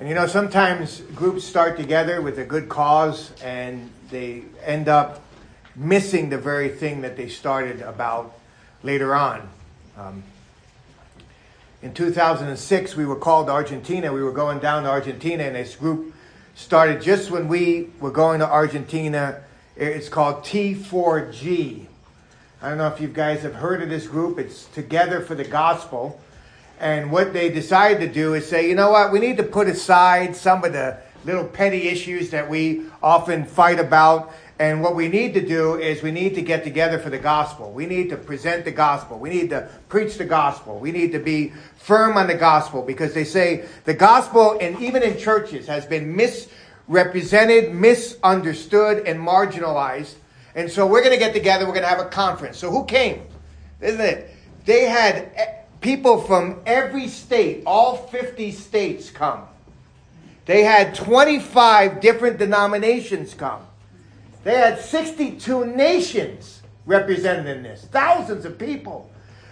And you know, sometimes groups start together with a good cause and they end up missing the very thing that they started about later on. Um, in 2006, we were called Argentina. We were going down to Argentina, and this group started just when we were going to Argentina. It's called T4G. I don't know if you guys have heard of this group. It's Together for the Gospel. And what they decided to do is say, you know what, we need to put aside some of the little petty issues that we often fight about. And what we need to do is we need to get together for the gospel. We need to present the gospel. We need to preach the gospel. We need to be firm on the gospel because they say the gospel, and even in churches, has been misrepresented, misunderstood, and marginalized. And so we're going to get together. We're going to have a conference. So who came? Isn't it? They had people from every state, all 50 states come. They had 25 different denominations come. They had 62 nations represented in this, thousands of people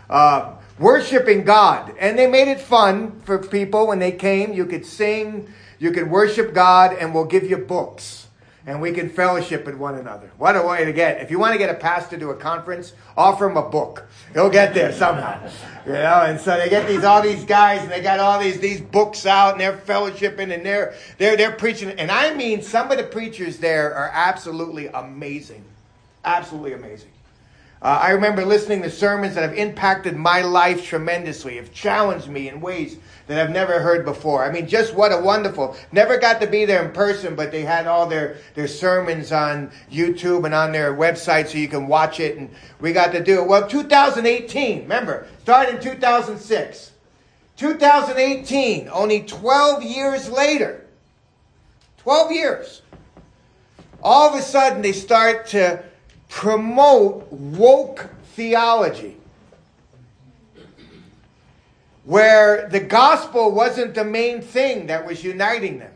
uh, worshiping God. And they made it fun for people when they came. You could sing, you could worship God, and we'll give you books and we can fellowship with one another. What a way to get. If you want to get a pastor to a conference, offer him a book. He'll get there somehow. You know, and so they get these all these guys and they got all these these books out and they're fellowshipping and they're they're they're preaching. And I mean some of the preachers there are absolutely amazing. Absolutely amazing. Uh, I remember listening to sermons that have impacted my life tremendously, have challenged me in ways that I've never heard before. I mean, just what a wonderful. Never got to be there in person, but they had all their, their sermons on YouTube and on their website so you can watch it, and we got to do it. Well, 2018, remember, started in 2006. 2018, only 12 years later, 12 years, all of a sudden they start to promote woke theology where the gospel wasn't the main thing that was uniting them.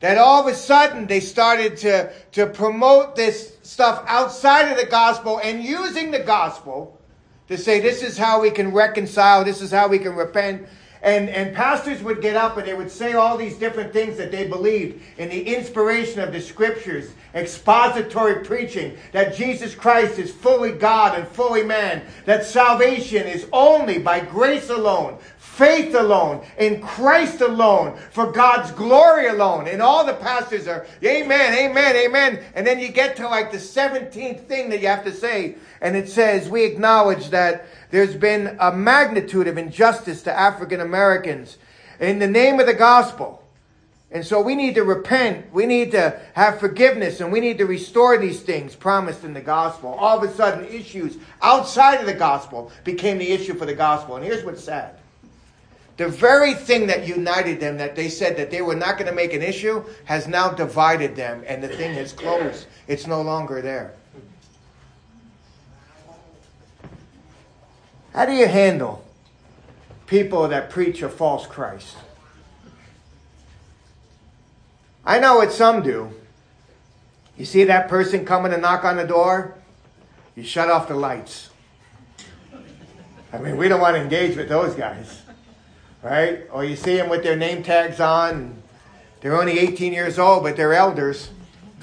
That all of a sudden they started to, to promote this stuff outside of the gospel and using the gospel to say this is how we can reconcile, this is how we can repent, and, and pastors would get up and they would say all these different things that they believed in the inspiration of the scriptures, expository preaching, that Jesus Christ is fully God and fully man, that salvation is only by grace alone, faith alone, in Christ alone, for God's glory alone. And all the pastors are, amen, amen, amen. And then you get to like the 17th thing that you have to say, and it says, we acknowledge that there's been a magnitude of injustice to African Americans in the name of the gospel. And so we need to repent. We need to have forgiveness and we need to restore these things promised in the gospel. All of a sudden, issues outside of the gospel became the issue for the gospel. And here's what's sad. The very thing that united them, that they said that they were not going to make an issue, has now divided them and the thing has closed. It's no longer there. How do you handle people that preach a false Christ? I know what some do. You see that person coming to knock on the door? You shut off the lights. I mean, we don't want to engage with those guys, right? Or you see them with their name tags on. They're only 18 years old, but they're elders.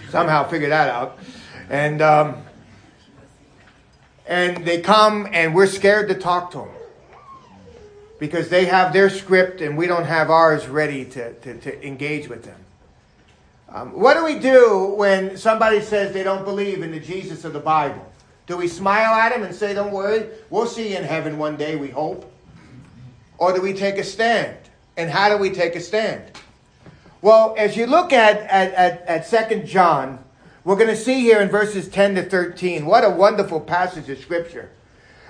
Somehow figure that out. And um, and they come and we're scared to talk to them because they have their script and we don't have ours ready to, to, to engage with them. Um, what do we do when somebody says they don't believe in the Jesus of the Bible? Do we smile at them and say, Don't worry, we'll see you in heaven one day, we hope? Or do we take a stand? And how do we take a stand? Well, as you look at, at, at, at 2 John, we're going to see here in verses 10 to 13. What a wonderful passage of Scripture.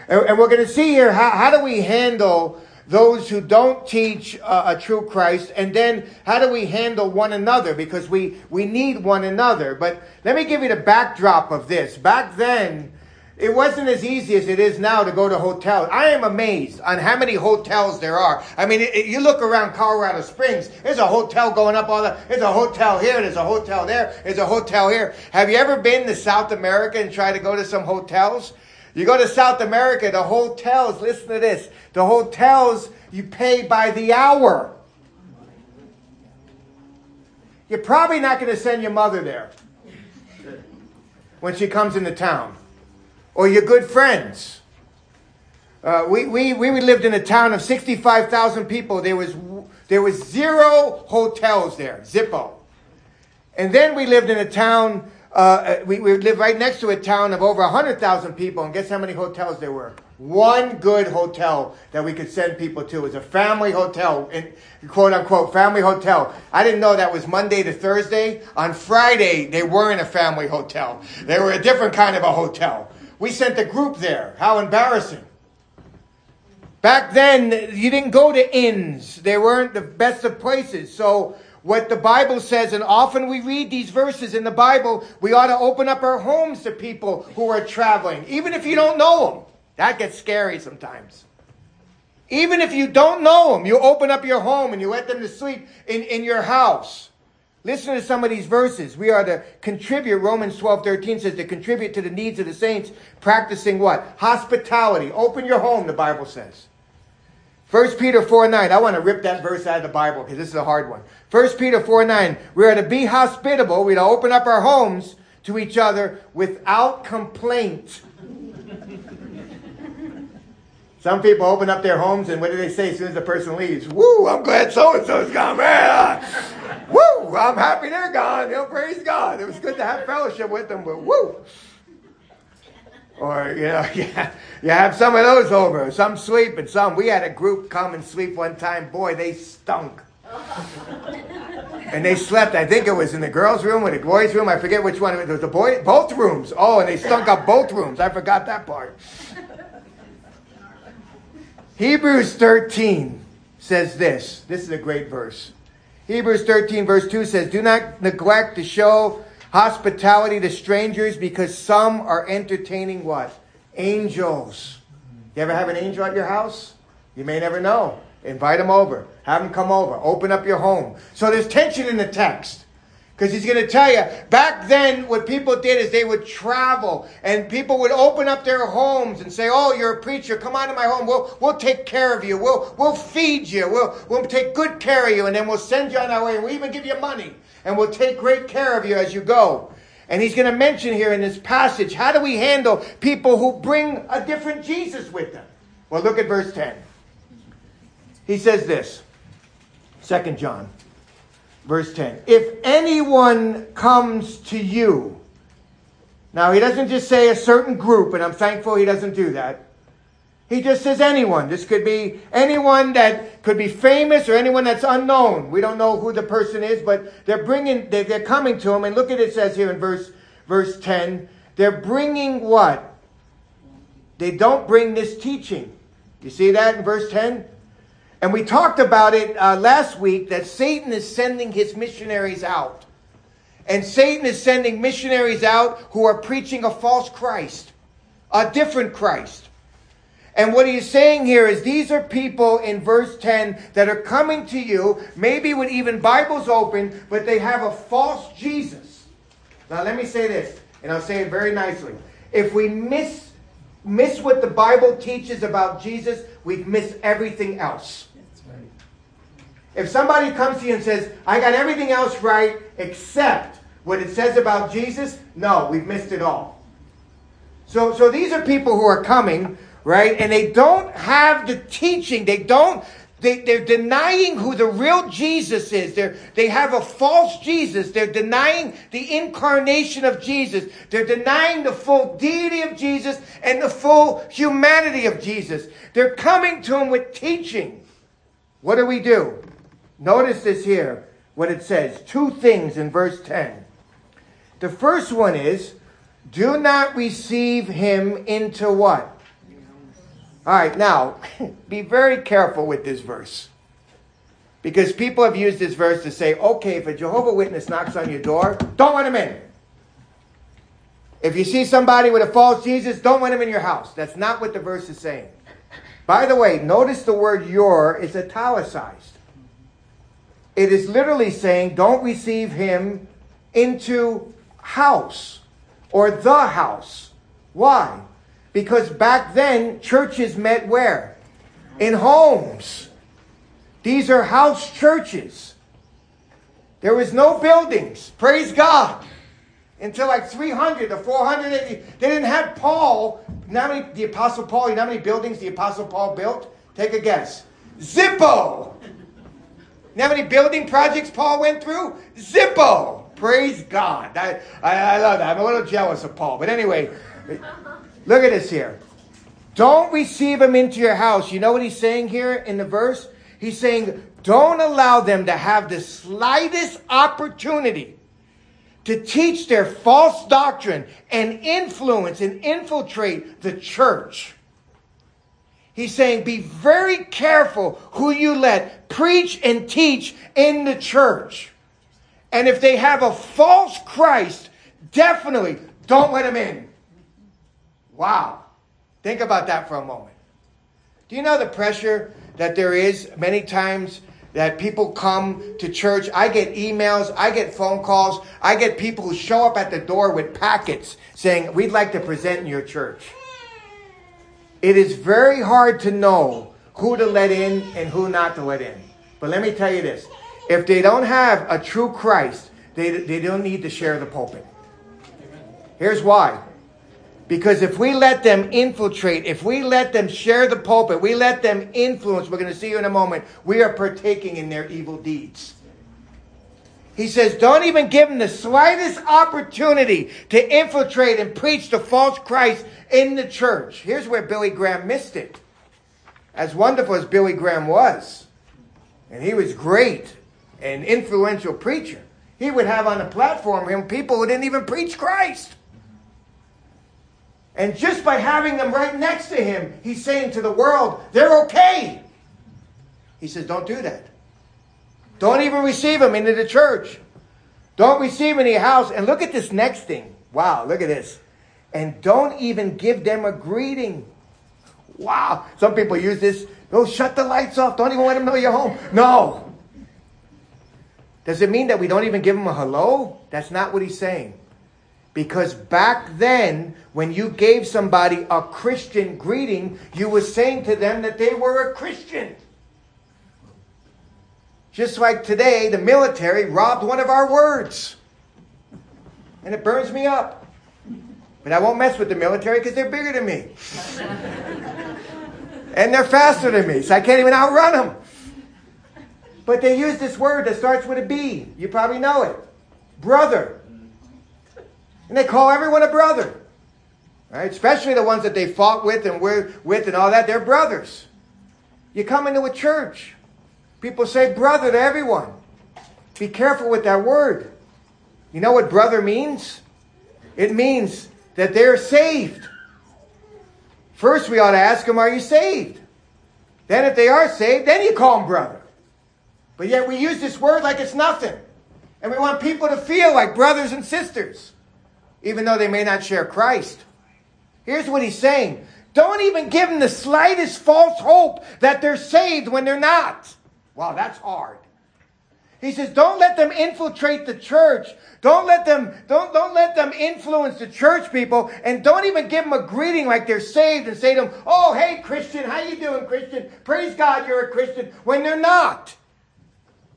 And, and we're going to see here how, how do we handle those who don't teach uh, a true Christ, and then how do we handle one another? Because we, we need one another. But let me give you the backdrop of this. Back then, it wasn't as easy as it is now to go to hotels. I am amazed on how many hotels there are. I mean, it, it, you look around Colorado Springs, there's a hotel going up all the, there's a hotel here, there's a hotel there, there's a hotel here. Have you ever been to South America and tried to go to some hotels? You go to South America, the hotels, listen to this, the hotels, you pay by the hour. you're probably not going to send your mother there when she comes into town or your good friends. Uh, we, we, we lived in a town of 65,000 people. There was, there was zero hotels there, zippo. And then we lived in a town, uh, we, we lived right next to a town of over 100,000 people. And guess how many hotels there were? One good hotel that we could send people to. It was a family hotel, in, quote unquote, family hotel. I didn't know that was Monday to Thursday. On Friday, they weren't a family hotel. They were a different kind of a hotel. We sent a group there. How embarrassing. Back then, you didn't go to inns. They weren't the best of places. So, what the Bible says, and often we read these verses in the Bible, we ought to open up our homes to people who are traveling, even if you don't know them. That gets scary sometimes. Even if you don't know them, you open up your home and you let them to sleep in, in your house. Listen to some of these verses. We are to contribute, Romans 12, 13 says, to contribute to the needs of the saints, practicing what? Hospitality. Open your home, the Bible says. 1 Peter 4 9. I want to rip that verse out of the Bible because this is a hard one. 1 Peter 4 9. We are to be hospitable. We are to open up our homes to each other without complaint. Some people open up their homes and what do they say as soon as the person leaves? Woo, I'm glad so and so's gone, man. woo, I'm happy they're gone. You know, praise God. It was good to have fellowship with them, but woo. Or, you know, yeah, you have some of those over. Some sleep and some. We had a group come and sleep one time. Boy, they stunk. and they slept, I think it was in the girls' room or the boys' room. I forget which one. It was the boy, both rooms. Oh, and they stunk up both rooms. I forgot that part. Hebrews 13 says this. This is a great verse. Hebrews 13, verse 2 says, Do not neglect to show hospitality to strangers because some are entertaining what? Angels. You ever have an angel at your house? You may never know. Invite them over. Have them come over. Open up your home. So there's tension in the text. Because he's going to tell you, back then, what people did is they would travel and people would open up their homes and say, Oh, you're a preacher. Come on to my home. We'll, we'll take care of you. We'll, we'll feed you. We'll, we'll take good care of you. And then we'll send you on our way. And we'll even give you money and we'll take great care of you as you go. And he's going to mention here in this passage, how do we handle people who bring a different Jesus with them? Well, look at verse 10. He says this, 2 John, verse 10. If anyone comes to you, now he doesn't just say a certain group, and I'm thankful he doesn't do that. He just says anyone. This could be anyone that could be famous or anyone that's unknown. We don't know who the person is, but they're bringing, they're coming to him. And look at it says here in verse, verse 10. They're bringing what? They don't bring this teaching. You see that in verse 10? And we talked about it uh, last week that Satan is sending his missionaries out. And Satan is sending missionaries out who are preaching a false Christ, a different Christ. And what he's saying here is these are people in verse 10 that are coming to you, maybe with even Bibles open, but they have a false Jesus. Now, let me say this, and I'll say it very nicely. If we miss, miss what the Bible teaches about Jesus, we miss everything else. If somebody comes to you and says, I got everything else right except what it says about Jesus, no, we've missed it all. So, so these are people who are coming right? And they don't have the teaching. They don't, they, they're denying who the real Jesus is. They're, they have a false Jesus. They're denying the incarnation of Jesus. They're denying the full deity of Jesus and the full humanity of Jesus. They're coming to him with teaching. What do we do? Notice this here, what it says. Two things in verse 10. The first one is, do not receive him into what? All right, now, be very careful with this verse. Because people have used this verse to say, okay, if a Jehovah Witness knocks on your door, don't let him in. If you see somebody with a false Jesus, don't let him in your house. That's not what the verse is saying. By the way, notice the word your is italicized. It is literally saying, don't receive him into house or the house. Why? Because back then, churches met where? In homes. These are house churches. There was no buildings. Praise God. Until like 300 or 400 They didn't have Paul. Not many, the Apostle Paul, you know how many buildings the Apostle Paul built? Take a guess. Zippo. You know how many building projects Paul went through? Zippo. Praise God. I, I, I love that. I'm a little jealous of Paul. But anyway, look at this here. Don't receive them into your house. You know what he's saying here in the verse? He's saying, don't allow them to have the slightest opportunity to teach their false doctrine and influence and infiltrate the church. He's saying, be very careful who you let preach and teach in the church. And if they have a false Christ, definitely don't let them in. Wow. Think about that for a moment. Do you know the pressure that there is many times that people come to church? I get emails, I get phone calls, I get people who show up at the door with packets saying, We'd like to present in your church. It is very hard to know who to let in and who not to let in. But let me tell you this if they don't have a true Christ, they, they don't need to share the pulpit. Here's why because if we let them infiltrate, if we let them share the pulpit, we let them influence, we're going to see you in a moment, we are partaking in their evil deeds. He says, don't even give him the slightest opportunity to infiltrate and preach the false Christ in the church. Here's where Billy Graham missed it. As wonderful as Billy Graham was, and he was great and influential preacher, he would have on the platform him people who didn't even preach Christ. And just by having them right next to him, he's saying to the world, they're okay. He says, don't do that. Don't even receive them into the church. Don't receive any house. And look at this next thing. Wow, look at this. And don't even give them a greeting. Wow. Some people use this. Oh, shut the lights off. Don't even let them know you're home. No. Does it mean that we don't even give them a hello? That's not what he's saying. Because back then, when you gave somebody a Christian greeting, you were saying to them that they were a Christian. Just like today, the military robbed one of our words. And it burns me up. But I won't mess with the military because they're bigger than me. and they're faster than me, so I can't even outrun them. But they use this word that starts with a B. You probably know it. Brother. And they call everyone a brother. Right? Especially the ones that they fought with and were with and all that. They're brothers. You come into a church. People say brother to everyone. Be careful with that word. You know what brother means? It means that they're saved. First, we ought to ask them, Are you saved? Then, if they are saved, then you call them brother. But yet, we use this word like it's nothing. And we want people to feel like brothers and sisters even though they may not share Christ. Here's what he's saying don't even give them the slightest false hope that they're saved when they're not. Wow, that's hard. He says, don't let them infiltrate the church. Don't let them, don't, don't let them influence the church people. And don't even give them a greeting like they're saved and say to them, oh, hey, Christian, how you doing, Christian? Praise God you're a Christian when they're not.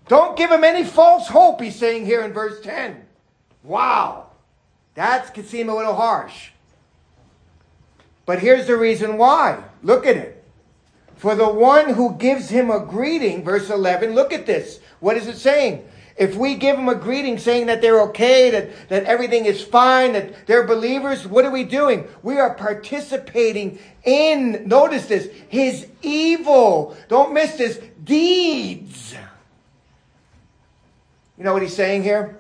Don't give them any false hope, he's saying here in verse 10. Wow. That could seem a little harsh. But here's the reason why. Look at it. For the one who gives him a greeting, verse 11, look at this. What is it saying? If we give them a greeting saying that they're okay, that, that everything is fine, that they're believers, what are we doing? We are participating in, notice this, his evil, don't miss this, deeds. You know what he's saying here?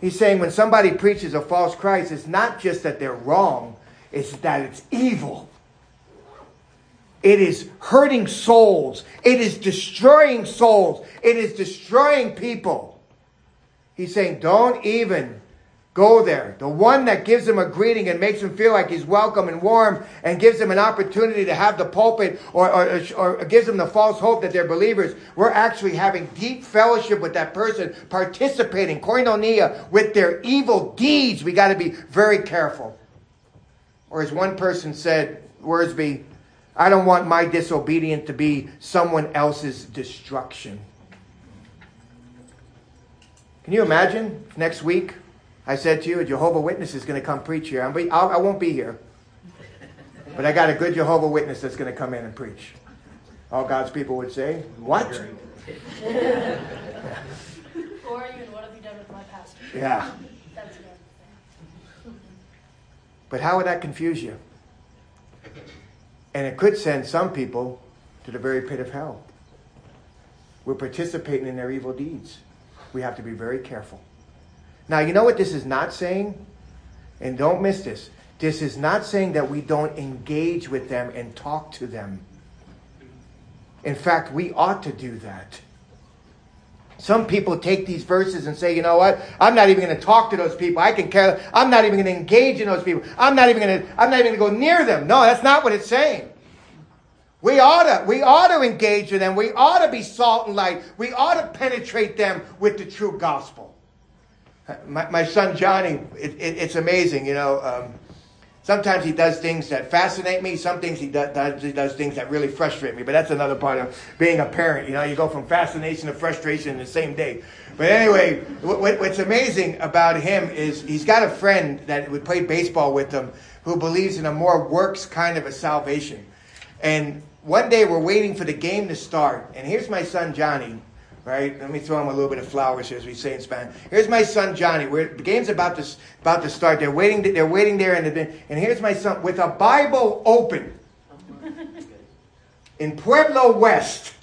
He's saying when somebody preaches a false Christ, it's not just that they're wrong, it's that it's evil. It is hurting souls. It is destroying souls. It is destroying people. He's saying, don't even Go there. The one that gives him a greeting and makes him feel like he's welcome and warm and gives him an opportunity to have the pulpit or, or, or, gives him the false hope that they're believers. We're actually having deep fellowship with that person, participating, koinonia, with their evil deeds. We got to be very careful. Or as one person said, Wiersbe, I don't want my disobedience to be someone else's destruction. Can you imagine next week I said to you, a Jehovah Witness is going to come preach here. I'll I'll, I will not be here. But I got a good Jehovah Witness that's going to come in and preach. All God's people would say, What? Or even, what have you done with my pastor? Yeah. But how would that confuse you? And it could send some people to the very pit of hell. We're participating in their evil deeds. We have to be very careful. Now, you know what this is not saying? And don't miss this. This is not saying that we don't engage with them and talk to them. In fact, we ought to do that. Some people take these verses and say, you know what? I'm not even going to talk to those people. I can care. I'm not even going to engage in those people. I'm not even going to, I'm not even going to go near them. No, that's not what it's saying. We ought to, we ought to engage with them. We ought to be salt and light. We ought to penetrate them with the true gospel. My, my son Johnny, it, it, it's amazing, you know. Um, sometimes he does things that fascinate me. Some things he does, he does things that really frustrate me. But that's another part of being a parent. You know, you go from fascination to frustration in the same day. But anyway, what, what's amazing about him is he's got a friend that would play baseball with him who believes in a more works kind of a salvation. And one day we're waiting for the game to start, and here's my son Johnny. Right? Let me throw him a little bit of flowers here, as we say in Spanish. Here's my son Johnny. We're, the game's about to about to start. They're waiting. They're waiting there, and and here's my son with a Bible open in Pueblo West.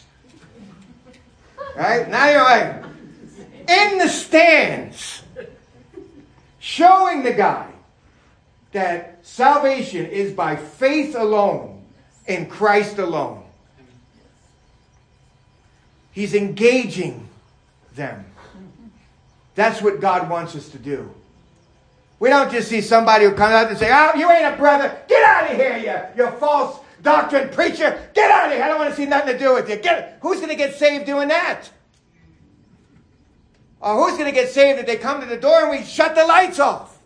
Right now, you're like in the stands, showing the guy that salvation is by faith alone in Christ alone. He's engaging them. That's what God wants us to do. We don't just see somebody who comes out and say, Oh, you ain't a brother. Get out of here, you, you false doctrine preacher. Get out of here. I don't want to see nothing to do with you. Get, who's going to get saved doing that? Or who's going to get saved if they come to the door and we shut the lights off?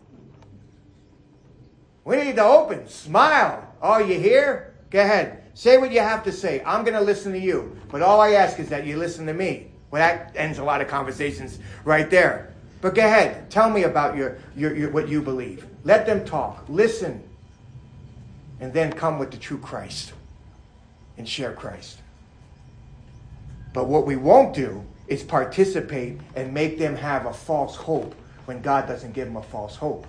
We need to open, smile. Oh, you here? Go ahead. Say what you have to say. I'm going to listen to you. But all I ask is that you listen to me. Well, that ends a lot of conversations right there. But go ahead. Tell me about your, your, your, what you believe. Let them talk. Listen. And then come with the true Christ and share Christ. But what we won't do is participate and make them have a false hope when God doesn't give them a false hope.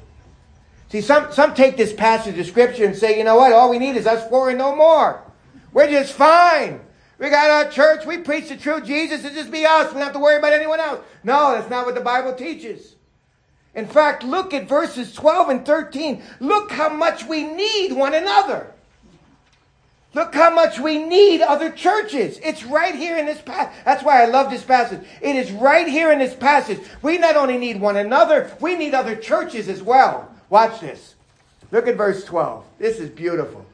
See, some, some take this passage of scripture and say, you know what, all we need is us four and no more. We're just fine. We got our church, we preach the true Jesus, it just be us. We don't have to worry about anyone else. No, that's not what the Bible teaches. In fact, look at verses 12 and 13. Look how much we need one another. Look how much we need other churches. It's right here in this passage. That's why I love this passage. It is right here in this passage. We not only need one another, we need other churches as well. Watch this. Look at verse 12. This is beautiful.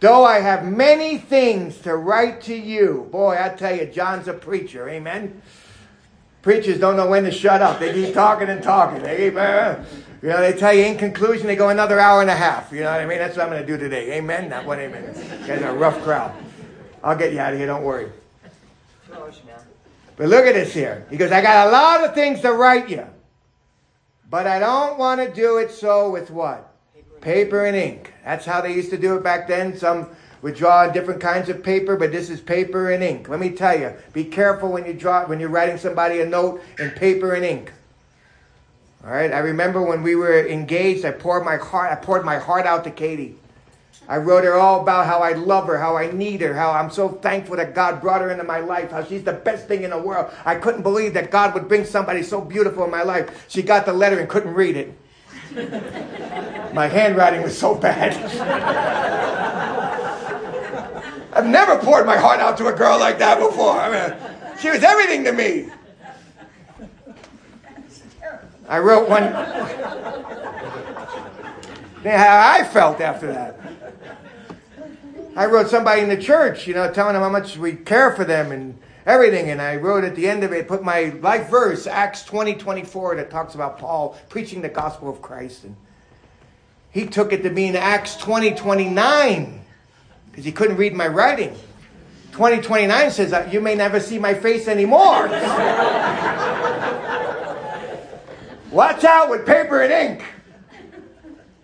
Though I have many things to write to you. Boy, I tell you, John's a preacher. Amen. Preachers don't know when to shut up. They keep talking and talking. They keep, uh, you know, they tell you in conclusion, they go another hour and a half. You know what I mean? That's what I'm going to do today. Amen? Not one amen. You a rough crowd. I'll get you out of here. Don't worry. But look at this here. He goes, I got a lot of things to write you. But I don't want to do it so with what? Paper and ink. That's how they used to do it back then. Some would draw different kinds of paper, but this is paper and ink. Let me tell you, be careful when you draw when you're writing somebody a note in paper and ink. All right, I remember when we were engaged, I poured my heart I poured my heart out to Katie. I wrote her all about how I love her, how I need her, how I'm so thankful that God brought her into my life, how she's the best thing in the world. I couldn't believe that God would bring somebody so beautiful in my life. She got the letter and couldn't read it. My handwriting was so bad. I've never poured my heart out to a girl like that before. I mean, she was everything to me. I wrote one. How I felt after that. I wrote somebody in the church, you know, telling them how much we care for them and everything. And I wrote at the end of it, put my life verse, Acts 20, 24, that talks about Paul preaching the gospel of Christ. And he took it to mean Acts 20, 29, because he couldn't read my writing. 2029 says, uh, You may never see my face anymore. Watch out with paper and ink.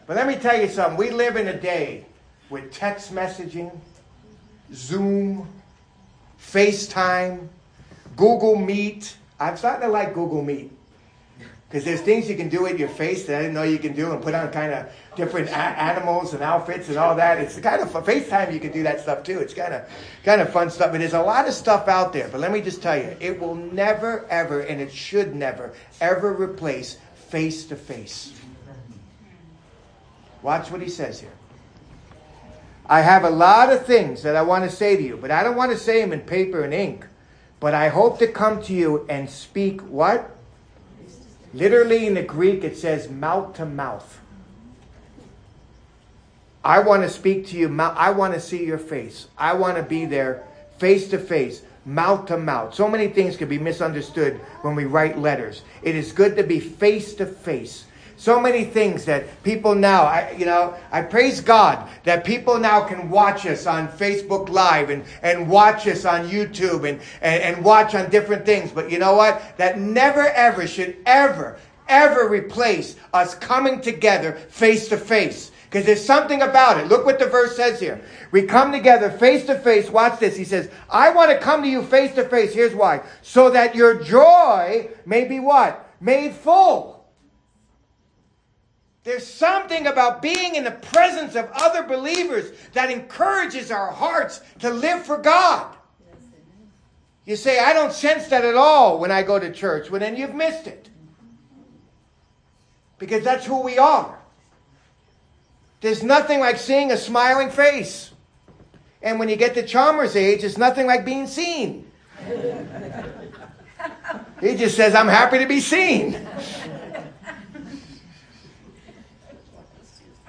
But let me tell you something. We live in a day with text messaging, Zoom, FaceTime, Google Meet. I'm starting to like Google Meet. Because there's things you can do with your face that I didn't know you can do and put on kind of different a- animals and outfits and all that. It's kind of fun. FaceTime, you can do that stuff too. It's kind of kind of fun stuff. But there's a lot of stuff out there. But let me just tell you, it will never, ever, and it should never, ever replace face to face. Watch what he says here. I have a lot of things that I want to say to you, but I don't want to say them in paper and ink. But I hope to come to you and speak what? Literally in the Greek, it says mouth to mouth. I want to speak to you. I want to see your face. I want to be there face to face, mouth to mouth. So many things can be misunderstood when we write letters. It is good to be face to face. So many things that people now, I, you know, I praise God that people now can watch us on Facebook Live and, and watch us on YouTube and, and, and watch on different things. But you know what? That never ever should ever, ever replace us coming together face to face. Because there's something about it. Look what the verse says here. We come together face to face. Watch this. He says, I want to come to you face to face. Here's why. So that your joy may be what? Made full. There's something about being in the presence of other believers that encourages our hearts to live for God. You say, I don't sense that at all when I go to church. Well, then you've missed it. Because that's who we are. There's nothing like seeing a smiling face. And when you get to Chalmers' age, it's nothing like being seen. he just says, I'm happy to be seen.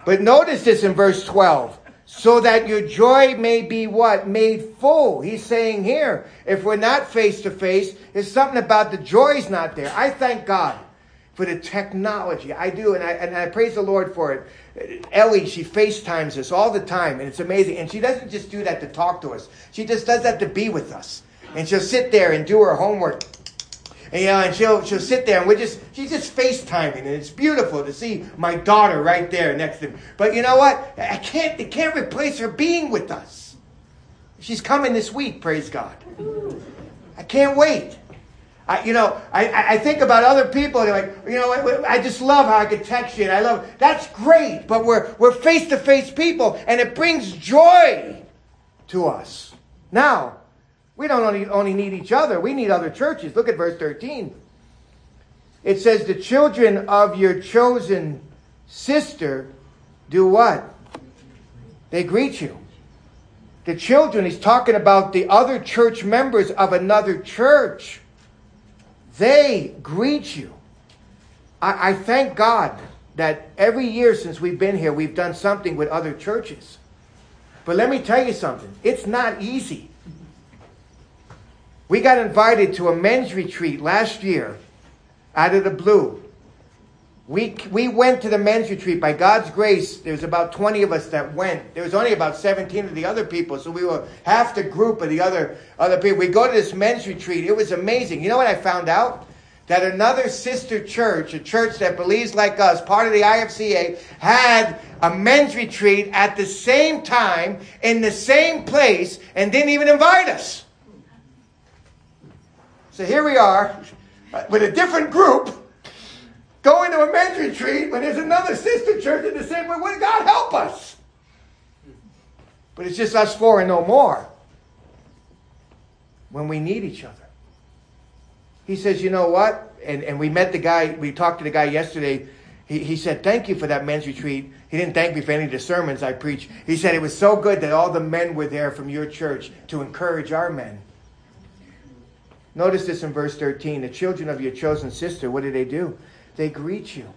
But notice this in verse 12. So that your joy may be what? Made full. He's saying here, if we're not face to face, there's something about the joy's not there. I thank God for the technology. I do, and I, and I praise the Lord for it. Ellie, she FaceTimes us all the time, and it's amazing. And she doesn't just do that to talk to us, she just does that to be with us. And she'll sit there and do her homework and, you know, and she'll she'll sit there and we're just she's just FaceTiming and it's beautiful to see my daughter right there next to me. But you know what? I can't it can't replace her being with us. She's coming this week, praise God. I can't wait. I, you know, I, I think about other people. They're like, you know, I, I just love how I can text you, and I love that's great. But we're we're face to face people, and it brings joy to us. Now, we don't only, only need each other, we need other churches. Look at verse 13. It says, The children of your chosen sister do what? They greet you. The children, he's talking about the other church members of another church. They greet you. I, I thank God that every year since we've been here, we've done something with other churches. But let me tell you something it's not easy. We got invited to a men's retreat last year out of the blue. We, we went to the men's retreat. By God's grace, there's about 20 of us that went. There was only about 17 of the other people, so we were half the group of the other, other people. We go to this men's retreat. It was amazing. You know what I found out? That another sister church, a church that believes like us, part of the IFCA, had a men's retreat at the same time, in the same place, and didn't even invite us. So here we are uh, with a different group going to a men's retreat when there's another sister church in the same way. Would God help us? But it's just us four and no more when we need each other. He says, you know what? And, and we met the guy, we talked to the guy yesterday. He, he said, thank you for that men's retreat. He didn't thank me for any of the sermons I preached. He said it was so good that all the men were there from your church to encourage our men. Notice this in verse 13. The children of your chosen sister, what do they do? They greet you.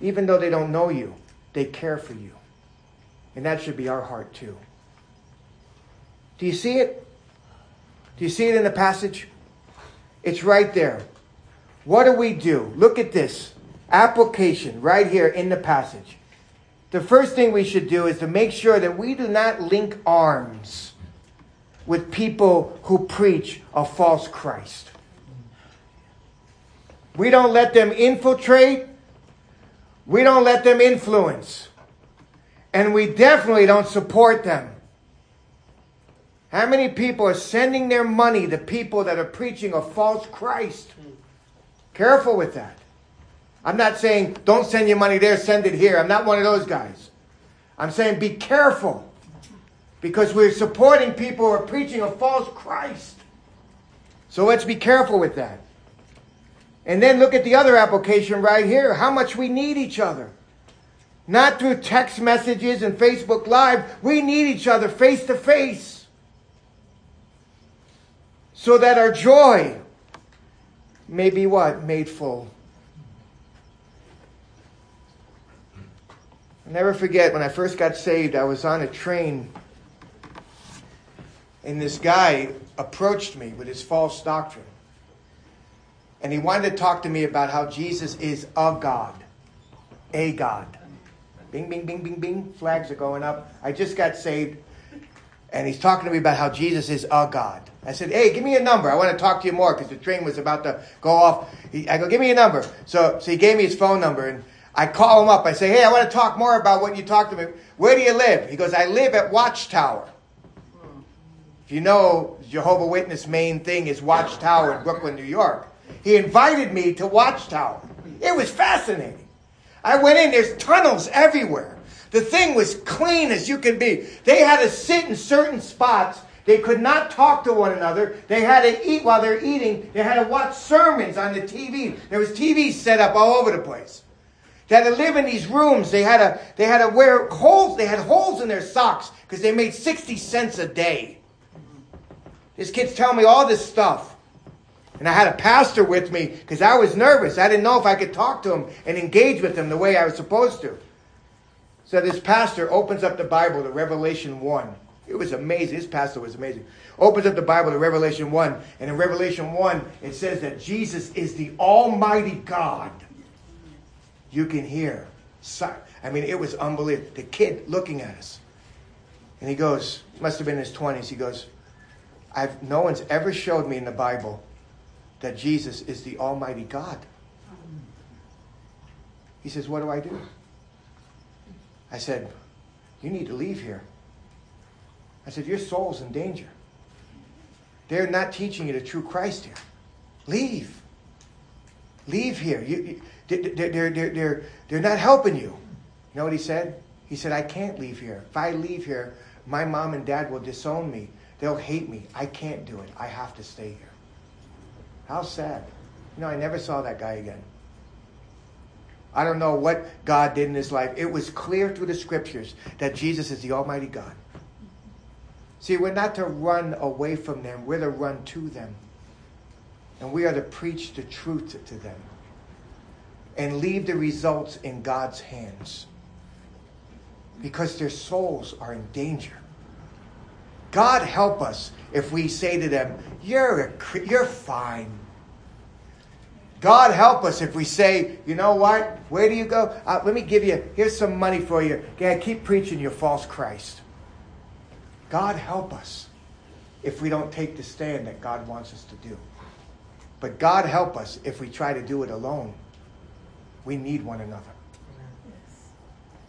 Even though they don't know you, they care for you. And that should be our heart too. Do you see it? Do you see it in the passage? It's right there. What do we do? Look at this application right here in the passage. The first thing we should do is to make sure that we do not link arms with people who preach a false Christ. We don't let them infiltrate. We don't let them influence. And we definitely don't support them. How many people are sending their money to people that are preaching a false Christ? Careful with that. I'm not saying don't send your money there, send it here. I'm not one of those guys. I'm saying be careful because we're supporting people who are preaching a false Christ. So let's be careful with that. And then look at the other application right here how much we need each other. Not through text messages and Facebook Live. We need each other face to face. So that our joy may be what? Made full. I'll never forget when I first got saved, I was on a train and this guy approached me with his false doctrine. And he wanted to talk to me about how Jesus is a God. A God. Bing, bing, bing, bing, bing. Flags are going up. I just got saved. And he's talking to me about how Jesus is a God. I said, hey, give me a number. I want to talk to you more because the train was about to go off. He, I go, give me a number. So, so he gave me his phone number. And I call him up. I say, hey, I want to talk more about what you talked to me. Where do you live? He goes, I live at Watchtower. You know, Jehovah Witness main thing is Watchtower in Brooklyn, New York. He invited me to Watchtower. It was fascinating. I went in, there's tunnels everywhere. The thing was clean as you can be. They had to sit in certain spots. They could not talk to one another. They had to eat while they're eating. They had to watch sermons on the TV. There was TVs set up all over the place. They had to live in these rooms. They had to, they had to wear holes. They had holes in their socks because they made 60 cents a day. These kids tell me all this stuff. And I had a pastor with me because I was nervous. I didn't know if I could talk to him and engage with him the way I was supposed to. So this pastor opens up the Bible to Revelation 1. It was amazing. This pastor was amazing. Opens up the Bible to Revelation 1. And in Revelation 1, it says that Jesus is the Almighty God. You can hear. I mean, it was unbelievable. The kid looking at us. And he goes, must have been in his 20s. He goes, I've, no one's ever showed me in the Bible that Jesus is the Almighty God. He says, What do I do? I said, You need to leave here. I said, Your soul's in danger. They're not teaching you the true Christ here. Leave. Leave here. You, you, they're, they're, they're, they're, not helping you. You know what he said? He said, I can't leave here. If I leave here, my mom and dad will disown me. They'll hate me. I can't do it. I have to stay here. How sad. You know, I never saw that guy again. I don't know what God did in his life. It was clear through the scriptures that Jesus is the Almighty God. See, we're not to run away from them, we're to run to them. And we are to preach the truth to them and leave the results in God's hands because their souls are in danger. God help us if we say to them, "You're a, you're fine." God help us if we say, "You know what? Where do you go? Uh, let me give you. Here's some money for you. Yeah, keep preaching your false Christ." God help us if we don't take the stand that God wants us to do. But God help us if we try to do it alone. We need one another.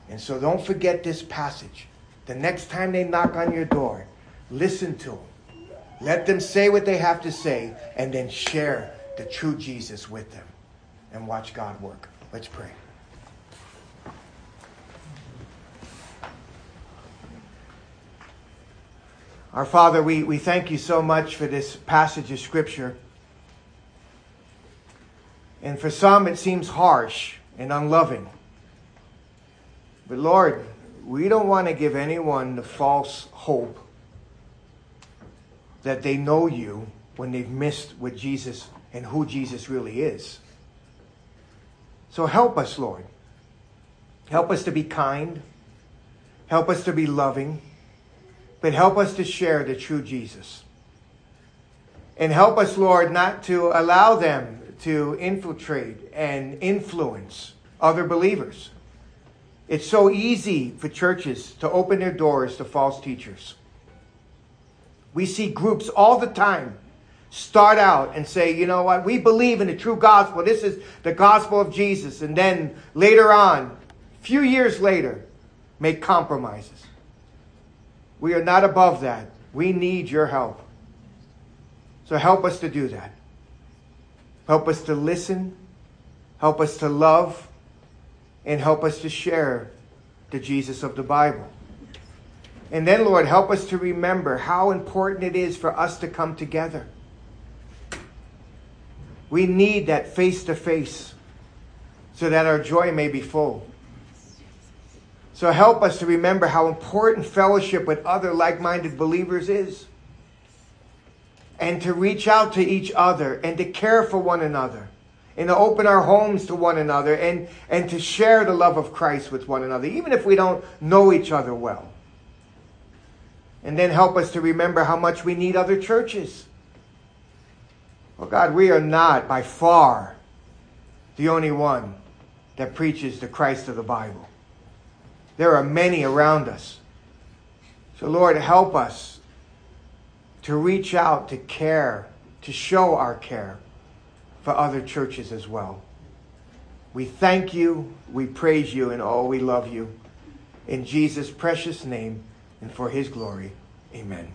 And so don't forget this passage. The next time they knock on your door, Listen to them. Let them say what they have to say and then share the true Jesus with them and watch God work. Let's pray. Our Father, we, we thank you so much for this passage of Scripture. And for some, it seems harsh and unloving. But Lord, we don't want to give anyone the false hope that they know you when they've missed what Jesus and who Jesus really is. So help us, Lord. Help us to be kind. Help us to be loving. But help us to share the true Jesus. And help us, Lord, not to allow them to infiltrate and influence other believers. It's so easy for churches to open their doors to false teachers. We see groups all the time start out and say, you know what, we believe in the true gospel. This is the gospel of Jesus. And then later on, a few years later, make compromises. We are not above that. We need your help. So help us to do that. Help us to listen. Help us to love. And help us to share the Jesus of the Bible. And then, Lord, help us to remember how important it is for us to come together. We need that face to face so that our joy may be full. So help us to remember how important fellowship with other like minded believers is. And to reach out to each other and to care for one another. And to open our homes to one another and, and to share the love of Christ with one another, even if we don't know each other well. And then help us to remember how much we need other churches. Well, God, we are not by far the only one that preaches the Christ of the Bible. There are many around us. So, Lord, help us to reach out, to care, to show our care for other churches as well. We thank you, we praise you, and oh, we love you. In Jesus' precious name and for his glory, amen.